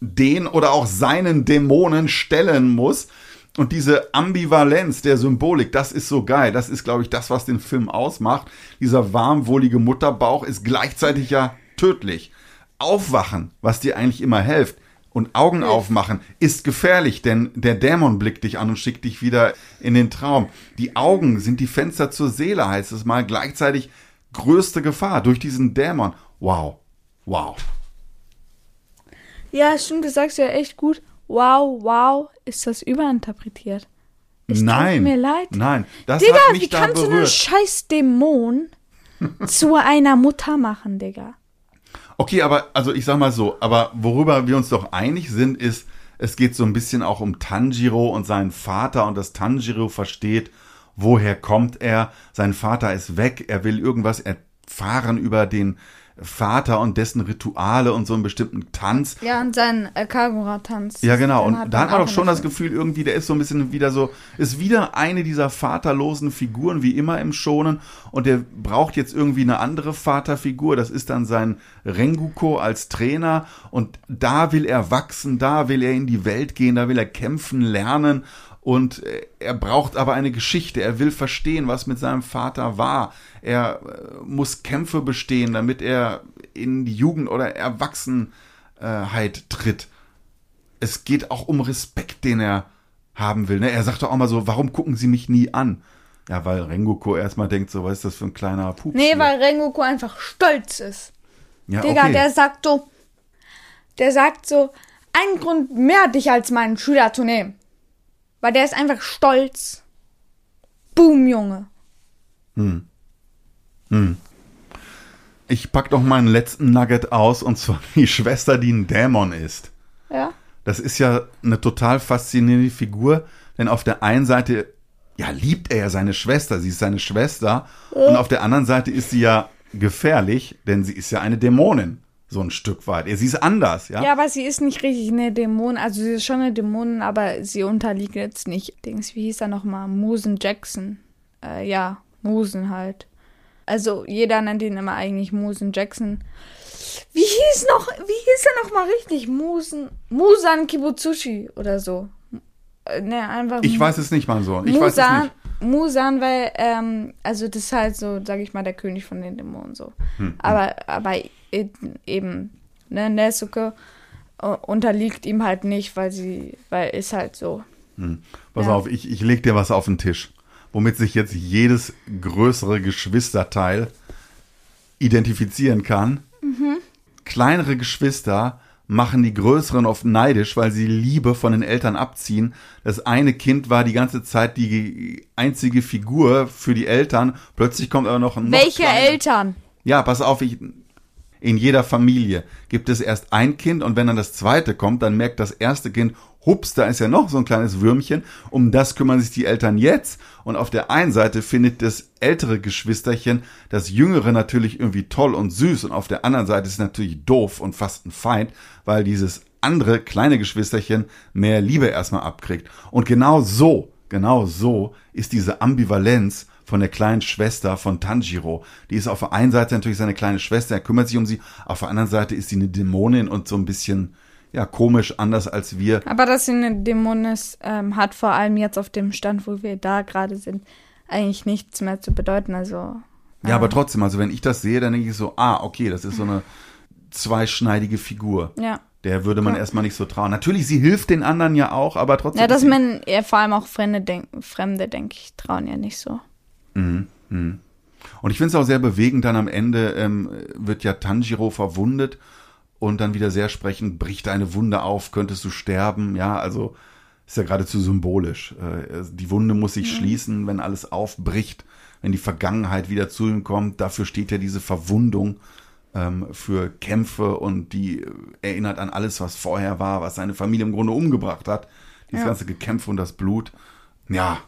den oder auch seinen Dämonen stellen muss. Und diese Ambivalenz der Symbolik, das ist so geil. Das ist, glaube ich, das, was den Film ausmacht. Dieser warmwohlige Mutterbauch ist gleichzeitig ja tödlich. Aufwachen, was dir eigentlich immer hilft, und Augen aufmachen ist gefährlich, denn der Dämon blickt dich an und schickt dich wieder in den Traum. Die Augen sind die Fenster zur Seele, heißt es mal. Gleichzeitig größte Gefahr durch diesen Dämon. Wow. Wow. Ja, stimmt, du sagst ja echt gut. Wow, wow, ist das überinterpretiert. Es Nein. tut mir leid. Nein, das Digga, hat mich wie da kannst du einen berührt. scheiß Dämon zu einer Mutter machen, Digga? Okay, aber also ich sag mal so, aber worüber wir uns doch einig sind, ist, es geht so ein bisschen auch um Tanjiro und seinen Vater und dass Tanjiro versteht, woher kommt er. Sein Vater ist weg, er will irgendwas erfahren über den Vater und dessen Rituale und so einen bestimmten Tanz. Ja, und sein äh, Kagura-Tanz. Ja, genau. Und da hat man auch doch schon das Gefühl, irgendwie, der ist so ein bisschen wieder so, ist wieder eine dieser vaterlosen Figuren, wie immer im Schonen. Und der braucht jetzt irgendwie eine andere Vaterfigur. Das ist dann sein Renguko als Trainer. Und da will er wachsen, da will er in die Welt gehen, da will er kämpfen, lernen. Und äh, er braucht aber eine Geschichte. Er will verstehen, was mit seinem Vater war. Er äh, muss Kämpfe bestehen, damit er in die Jugend oder Erwachsenheit tritt es geht auch um Respekt, den er haben will. Ne? Er sagt doch auch mal so, warum gucken Sie mich nie an? Ja, weil Rengoku erstmal denkt, so, was ist das für ein kleiner Pups? Nee, hier? weil Rengoku einfach stolz ist. ja, Digga, okay. der sagt so, der sagt so, ein Grund mehr, dich als meinen Schüler zu nehmen. Weil der ist einfach stolz. Boom, Junge. Ich pack doch meinen letzten Nugget aus, und zwar die Schwester, die ein Dämon ist. Ja. Das ist ja eine total faszinierende Figur, denn auf der einen Seite, ja, liebt er ja seine Schwester, sie ist seine Schwester, und auf der anderen Seite ist sie ja gefährlich, denn sie ist ja eine Dämonin, so ein Stück weit. Sie ist anders, ja. Ja, aber sie ist nicht richtig eine Dämonin. Also sie ist schon eine Dämonin, aber sie unterliegt jetzt nicht. Dings, wie hieß er nochmal? Musen Jackson. Äh, ja, Musen halt. Also jeder nennt ihn immer eigentlich Musen Jackson. Wie hieß noch, wie hieß er nochmal richtig? Musen, Musan Kibutsushi oder so. Äh, ne, einfach. Ich weiß es nicht mal so. Ich weiß es Musan, nicht. Musan, weil, ähm, also das ist halt so, sag ich mal, der König von den Dämonen so. Hm, Aber, aber e- eben, ne, Nesuke äh, unterliegt ihm halt nicht, weil sie, weil ist halt so. Pass Ja. auf, ich, ich leg dir was auf den Tisch, womit sich jetzt jedes größere Geschwisterteil identifizieren kann. Kleinere Geschwister machen die größeren oft neidisch, weil sie Liebe von den Eltern abziehen. Das eine Kind war die ganze Zeit die einzige Figur für die Eltern. Plötzlich kommt aber noch ein noch Welche kleiner- Eltern? ja, pass auf, ich, in jeder Familie gibt es erst ein Kind und wenn dann das zweite kommt, dann merkt das erste Kind, hups, da ist ja noch so ein kleines Würmchen, um das kümmern sich die Eltern jetzt. Und auf der einen Seite findet das ältere Geschwisterchen das jüngere natürlich irgendwie toll und süß und auf der anderen Seite ist es natürlich doof und fast ein Feind, weil dieses andere kleine Geschwisterchen mehr Liebe erstmal abkriegt. Und genau so, genau so ist diese Ambivalenz von der kleinen Schwester von Tanjiro. Die ist auf der einen Seite natürlich seine kleine Schwester, er kümmert sich um sie, auf der anderen Seite ist sie eine Dämonin und so ein bisschen, ja, komisch, anders als wir. Aber dass sie eine Dämon ist, ähm, hat vor allem jetzt auf dem Stand, wo wir da gerade sind, eigentlich nichts mehr zu bedeuten. Also Ja, aber trotzdem, also wenn ich das sehe, dann denke ich so, ah, okay, das ist so eine zweischneidige Figur. ja. Der würde man Ja. erstmal nicht so trauen. Natürlich, sie hilft den anderen ja auch, aber trotzdem. Ja, dass man ja, vor allem auch Fremde denken, Fremde, denke ich, trauen ja nicht so. Und ich finde es auch sehr bewegend, dann am Ende ähm, wird ja Tanjiro verwundet und dann wieder sehr sprechend, bricht eine Wunde auf, könntest du sterben. Ja, also ist ja geradezu symbolisch. Äh, die Wunde muss sich schließen, wenn alles aufbricht, wenn die Vergangenheit wieder zu ihm kommt. Dafür steht ja diese Verwundung ähm, für Kämpfe und die äh, erinnert an alles, was vorher war, was seine Familie im Grunde umgebracht hat. Dieses Ja. ganze Gekämpfe und das Blut. Ja,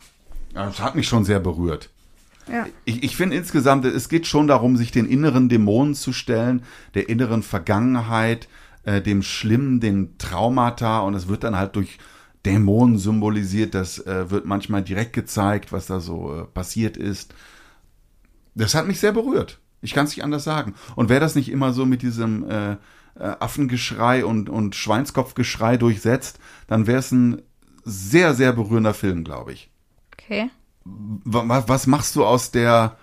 das hat mich schon sehr berührt. Ja. Ich, ich finde insgesamt, es geht schon darum, sich den inneren Dämonen zu stellen, der inneren Vergangenheit, äh, dem Schlimmen, den Traumata und es wird dann halt durch Dämonen symbolisiert. Das äh, wird manchmal direkt gezeigt, was da so äh, passiert ist. Das hat mich sehr berührt. Ich kann es nicht anders sagen. Und wäre das nicht immer so mit diesem äh, äh, Affengeschrei und, und Schweinskopfgeschrei durchsetzt, dann wäre es ein sehr, sehr berührender Film, glaube ich. Okay. Wa- wa- was machst du aus der,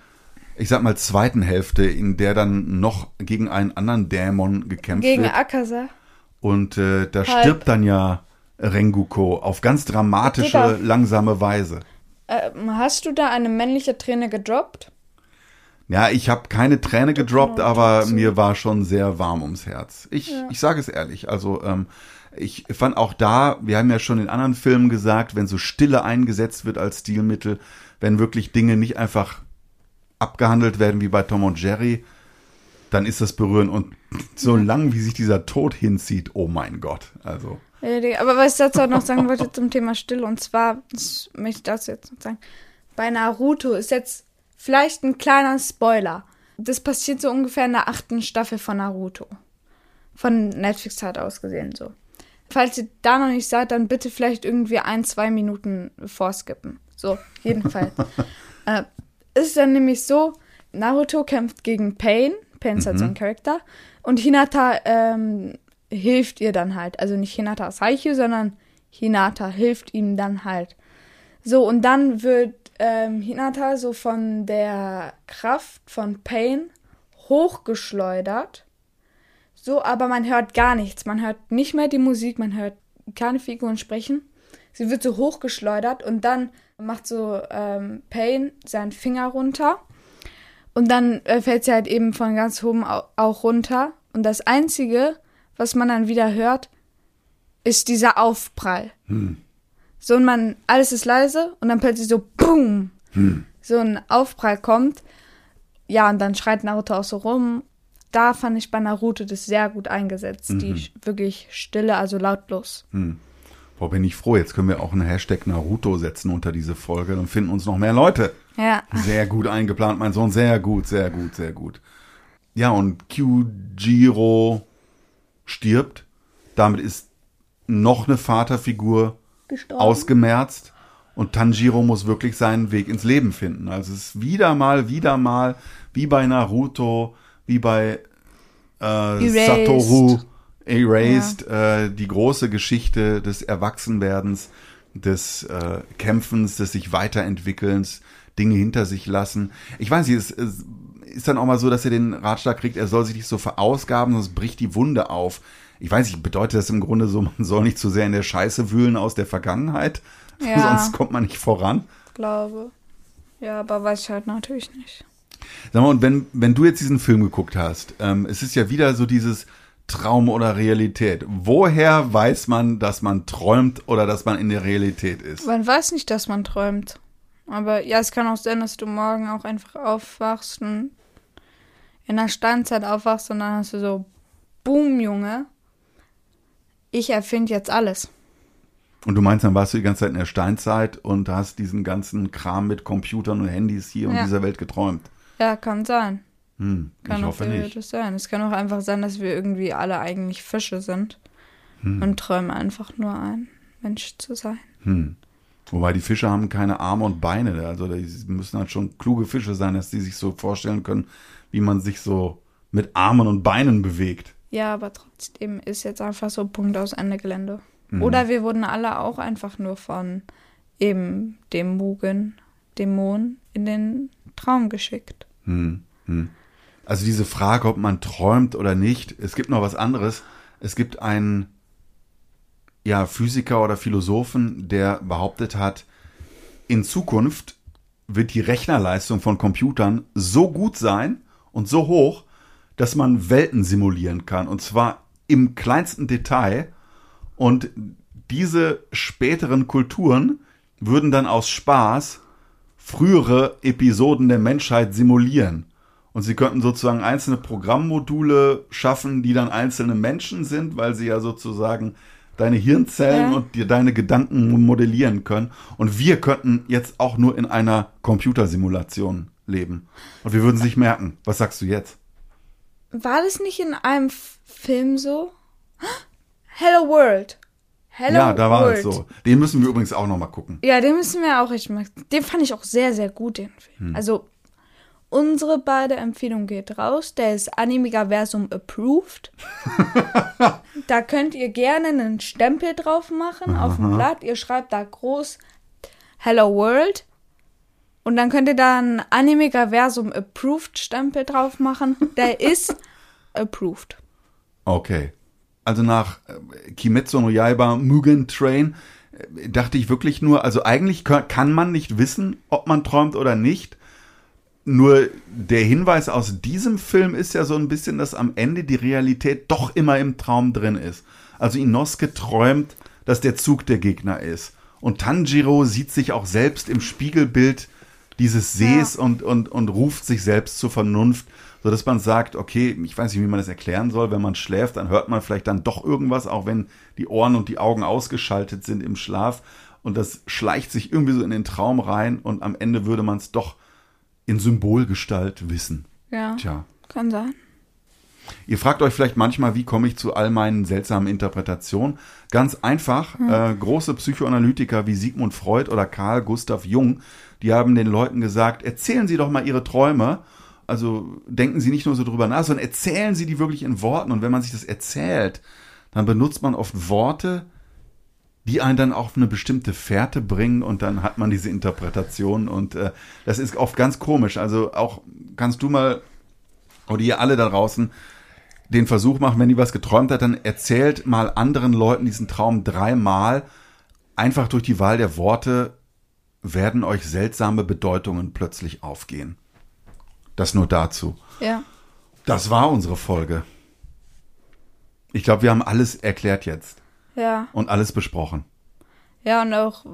ich sag mal, zweiten Hälfte, in der dann noch gegen einen anderen Dämon gekämpft Gegen wird? Akaza. Und äh, da Halb. stirbt dann ja Rengoku auf ganz dramatische, Digga. langsame Weise. Ähm, hast du da eine männliche Träne gedroppt? Ja, ich habe keine Träne gedroppt, noch aber mir war schon sehr warm ums Herz. Ich, ich sage es ehrlich. Also ähm, ich fand auch da, wir haben ja schon in anderen Filmen gesagt, wenn so Stille eingesetzt wird als Stilmittel, wenn wirklich Dinge nicht einfach abgehandelt werden wie bei Tom und Jerry, dann ist das berührend. Und so lang, wie sich dieser Tod hinzieht, oh mein Gott. Also Aber was ich dazu auch noch sagen wollte zum Thema Stille, und zwar, das möchte ich dazu jetzt noch sagen, bei Naruto ist jetzt vielleicht ein kleiner Spoiler. Das passiert so ungefähr in der achten Staffel von Naruto. Von Netflix halt aus gesehen so. Falls ihr da noch nicht seid, dann bitte vielleicht irgendwie ein, zwei Minuten vorskippen. So, jedenfalls. äh, ist dann nämlich so, Naruto kämpft gegen Pain. Pain ist halt so ein Charakter. Und Hinata ähm, hilft ihr dann halt. Also nicht Hinata als Haikyuu, sondern Hinata hilft ihm dann halt. So, und dann wird ähm, Hinata so von der Kraft von Pain hochgeschleudert. So, aber man hört gar nichts. Man hört nicht mehr die Musik, man hört keine Figuren sprechen. Sie wird so hochgeschleudert und dann macht so ähm, Pain seinen Finger runter. Und dann äh, fällt sie halt eben von ganz oben au auch runter. Und das Einzige, was man dann wieder hört, ist dieser Aufprall. So, und man, alles ist leise und dann plötzlich so, boom, so ein Aufprall kommt. Ja, und dann schreit Naruto auch so rum. Da fand ich bei Naruto das sehr gut eingesetzt. Die sch- wirklich Stille, also lautlos. Boah, bin ich froh. Jetzt können wir auch einen Hashtag Naruto setzen unter diese Folge. Dann finden uns noch mehr Leute. Ja. Sehr gut eingeplant, mein Sohn. Sehr gut, sehr gut, sehr gut. Ja, und Kyujiro stirbt. Damit ist noch eine Vaterfigur Gestorben. ausgemerzt. Und Tanjiro muss wirklich seinen Weg ins Leben finden. Also es ist wieder mal, wieder mal, wie bei Naruto, wie bei äh, Erased. Satoru Erased, äh, die große Geschichte des Erwachsenwerdens, des äh, Kämpfens, des sich weiterentwickelns, Dinge hinter sich lassen. Ich weiß nicht, es, es ist dann auch mal so, dass er den Ratschlag kriegt, er soll sich nicht so verausgaben, sonst bricht die Wunde auf. ich weiß nicht, bedeutet das im Grunde so, man soll nicht zu sehr in der Scheiße wühlen aus der Vergangenheit, Ja. sonst kommt man nicht voran. Glaube. Ja, aber weiß ich halt natürlich nicht. Sag mal, und wenn, wenn du jetzt diesen Film geguckt hast, ähm, es ist ja wieder so dieses Traum oder Realität. Woher weiß man, dass man träumt oder dass man in der Realität ist? Man weiß nicht, dass man träumt. Aber ja, es kann auch sein, dass du morgen auch einfach aufwachst und in der Steinzeit aufwachst und dann hast du so, boom, Junge, ich erfinde jetzt alles. Und du meinst, dann warst du die ganze Zeit in der Steinzeit und hast diesen ganzen Kram mit Computern und Handys hier und Ja. dieser Welt geträumt. Ja, kann sein. Hm, Kann ich auch hoffe nicht. sein. Es kann auch einfach sein, dass wir irgendwie alle eigentlich Fische sind Hm. und träumen einfach nur ein Mensch zu sein. Hm. Wobei die Fische haben keine Arme und Beine. Also die müssen halt schon kluge Fische sein, dass die sich so vorstellen können, wie man sich so mit Armen und Beinen bewegt. Ja, aber trotzdem ist jetzt einfach so Punkt aus Ende Gelände. Mhm. Oder wir wurden alle auch einfach nur von eben dem Mugen, Dämon in den Traum geschickt. Hm, hm. Also diese Frage, ob man träumt oder nicht, es gibt noch was anderes. Es gibt einen ja, Physiker oder Philosophen, der behauptet hat, in Zukunft wird die Rechnerleistung von Computern so gut sein und so hoch, dass man Welten simulieren kann. Und zwar im kleinsten Detail. Und diese späteren Kulturen würden dann aus Spaß frühere Episoden der Menschheit simulieren. Und sie könnten sozusagen einzelne Programmmodule schaffen, die dann einzelne Menschen sind, weil sie ja sozusagen deine Hirnzellen Ja. und dir deine Gedanken modellieren können. Und wir könnten jetzt auch nur in einer Computersimulation leben. Und wir würden es nicht merken. Was sagst du jetzt? War das nicht in einem Film so? Hello World. Hello ja, da war World. es so. Den müssen wir übrigens auch noch mal gucken. Ja, den müssen wir auch echt mal. Den fand ich auch sehr, sehr gut, den Film. Also, unsere beide Empfehlung geht raus. Der ist Animigaversum approved. da könnt ihr gerne einen Stempel drauf machen auf dem Blatt. Ihr schreibt da groß Hello World. Und dann könnt ihr da einen Animigaversum approved Stempel drauf machen. Der ist approved. Okay. Also nach äh, Kimetsu no Yaiba Mugen Train äh, dachte ich wirklich nur, also eigentlich kann, man nicht wissen, ob man träumt oder nicht. Nur der Hinweis aus diesem Film ist ja so ein bisschen, dass am Ende die Realität doch immer im Traum drin ist. Also Inosuke träumt, dass der Zug der Gegner ist. Und Tanjiro sieht sich auch selbst im Spiegelbild dieses Sees und, und, und ruft sich selbst zur Vernunft, sodass man sagt, okay, ich weiß nicht, wie man das erklären soll, wenn man schläft, dann hört man vielleicht dann doch irgendwas, auch wenn die Ohren und die Augen ausgeschaltet sind im Schlaf. Und das schleicht sich irgendwie so in den Traum rein und am Ende würde man es doch in Symbolgestalt wissen. Ja, Tja. kann sein. Ihr fragt euch vielleicht manchmal, wie komme ich zu all meinen seltsamen Interpretationen? Ganz einfach, äh, große Psychoanalytiker wie Sigmund Freud oder Carl Gustav Jung, die haben den Leuten gesagt, erzählen Sie doch mal Ihre Träume. Also denken Sie nicht nur so drüber nach, sondern erzählen Sie die wirklich in Worten. Und wenn man sich das erzählt, dann benutzt man oft Worte, die einen dann auf eine bestimmte Fährte bringen und dann hat man diese Interpretation und äh, das ist oft ganz komisch. Also auch kannst du mal oder ihr alle da draußen den Versuch machen, wenn die was geträumt hat, dann erzählt mal anderen Leuten diesen Traum dreimal. Einfach durch die Wahl der Worte werden euch seltsame Bedeutungen plötzlich aufgehen. Das nur dazu. Ja. Das war unsere Folge. Ich glaube, wir haben alles erklärt jetzt Ja. und alles besprochen. Ja, und auch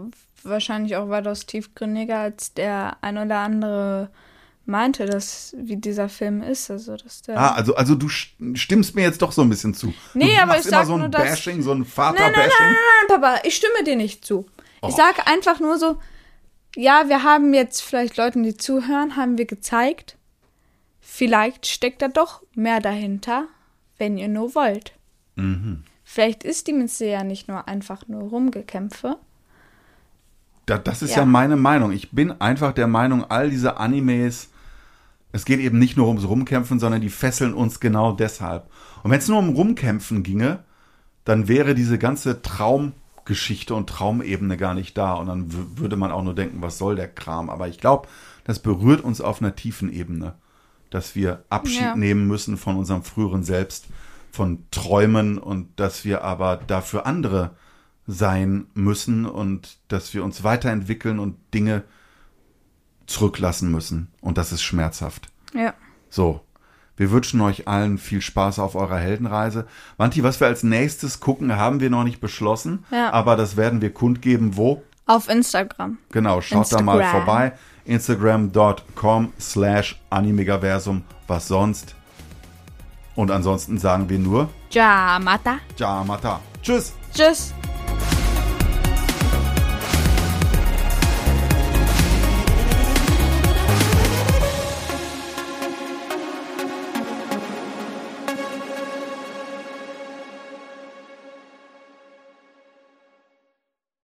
wahrscheinlich auch weitaus tiefgründiger, als der ein oder andere meinte, dass wie dieser Film ist. Also, dass der. Ah, also, also du st- stimmst mir jetzt doch so ein bisschen zu. Nee, du aber ich immer sag so ein nur, dass- Bashing, so ein nein, nein, Vater-Bashing. nein, nein, Papa, ich stimme dir nicht zu. Oh. Ich sage einfach nur so, ja, wir haben jetzt vielleicht Leuten, die zuhören, haben wir gezeigt, vielleicht steckt da doch mehr dahinter, wenn ihr nur wollt. Mhm. Vielleicht ist die Misse ja nicht nur einfach nur Rumgekämpfe. Da, das ist ja. Ja. meine Meinung. Ich bin einfach der Meinung, all diese Animes, es geht eben nicht nur ums Rumkämpfen, sondern die fesseln uns genau deshalb. Und wenn es nur um Rumkämpfen ginge, dann wäre diese ganze Traumgeschichte und Traumebene gar nicht da. Und dann würde man auch nur denken, was soll der Kram? Aber ich glaube, das berührt uns auf einer tiefen Ebene, dass wir Abschied Ja. nehmen müssen von unserem früheren Selbst, von Träumen und dass wir aber dafür andere sein müssen und dass wir uns weiterentwickeln und Dinge zurücklassen müssen. Und das ist schmerzhaft. Ja. So. Wir wünschen euch allen viel Spaß auf eurer Heldenreise. Wanti, was wir als nächstes gucken, haben wir noch nicht beschlossen. Ja. Aber das werden wir kundgeben, wo? Auf Instagram. Genau, schaut da mal Instagram. vorbei. Instagram.com slash Animegaversum. Was sonst? Und ansonsten sagen wir nur Ja, Mata. Jamata. Tschüss. Tschüss.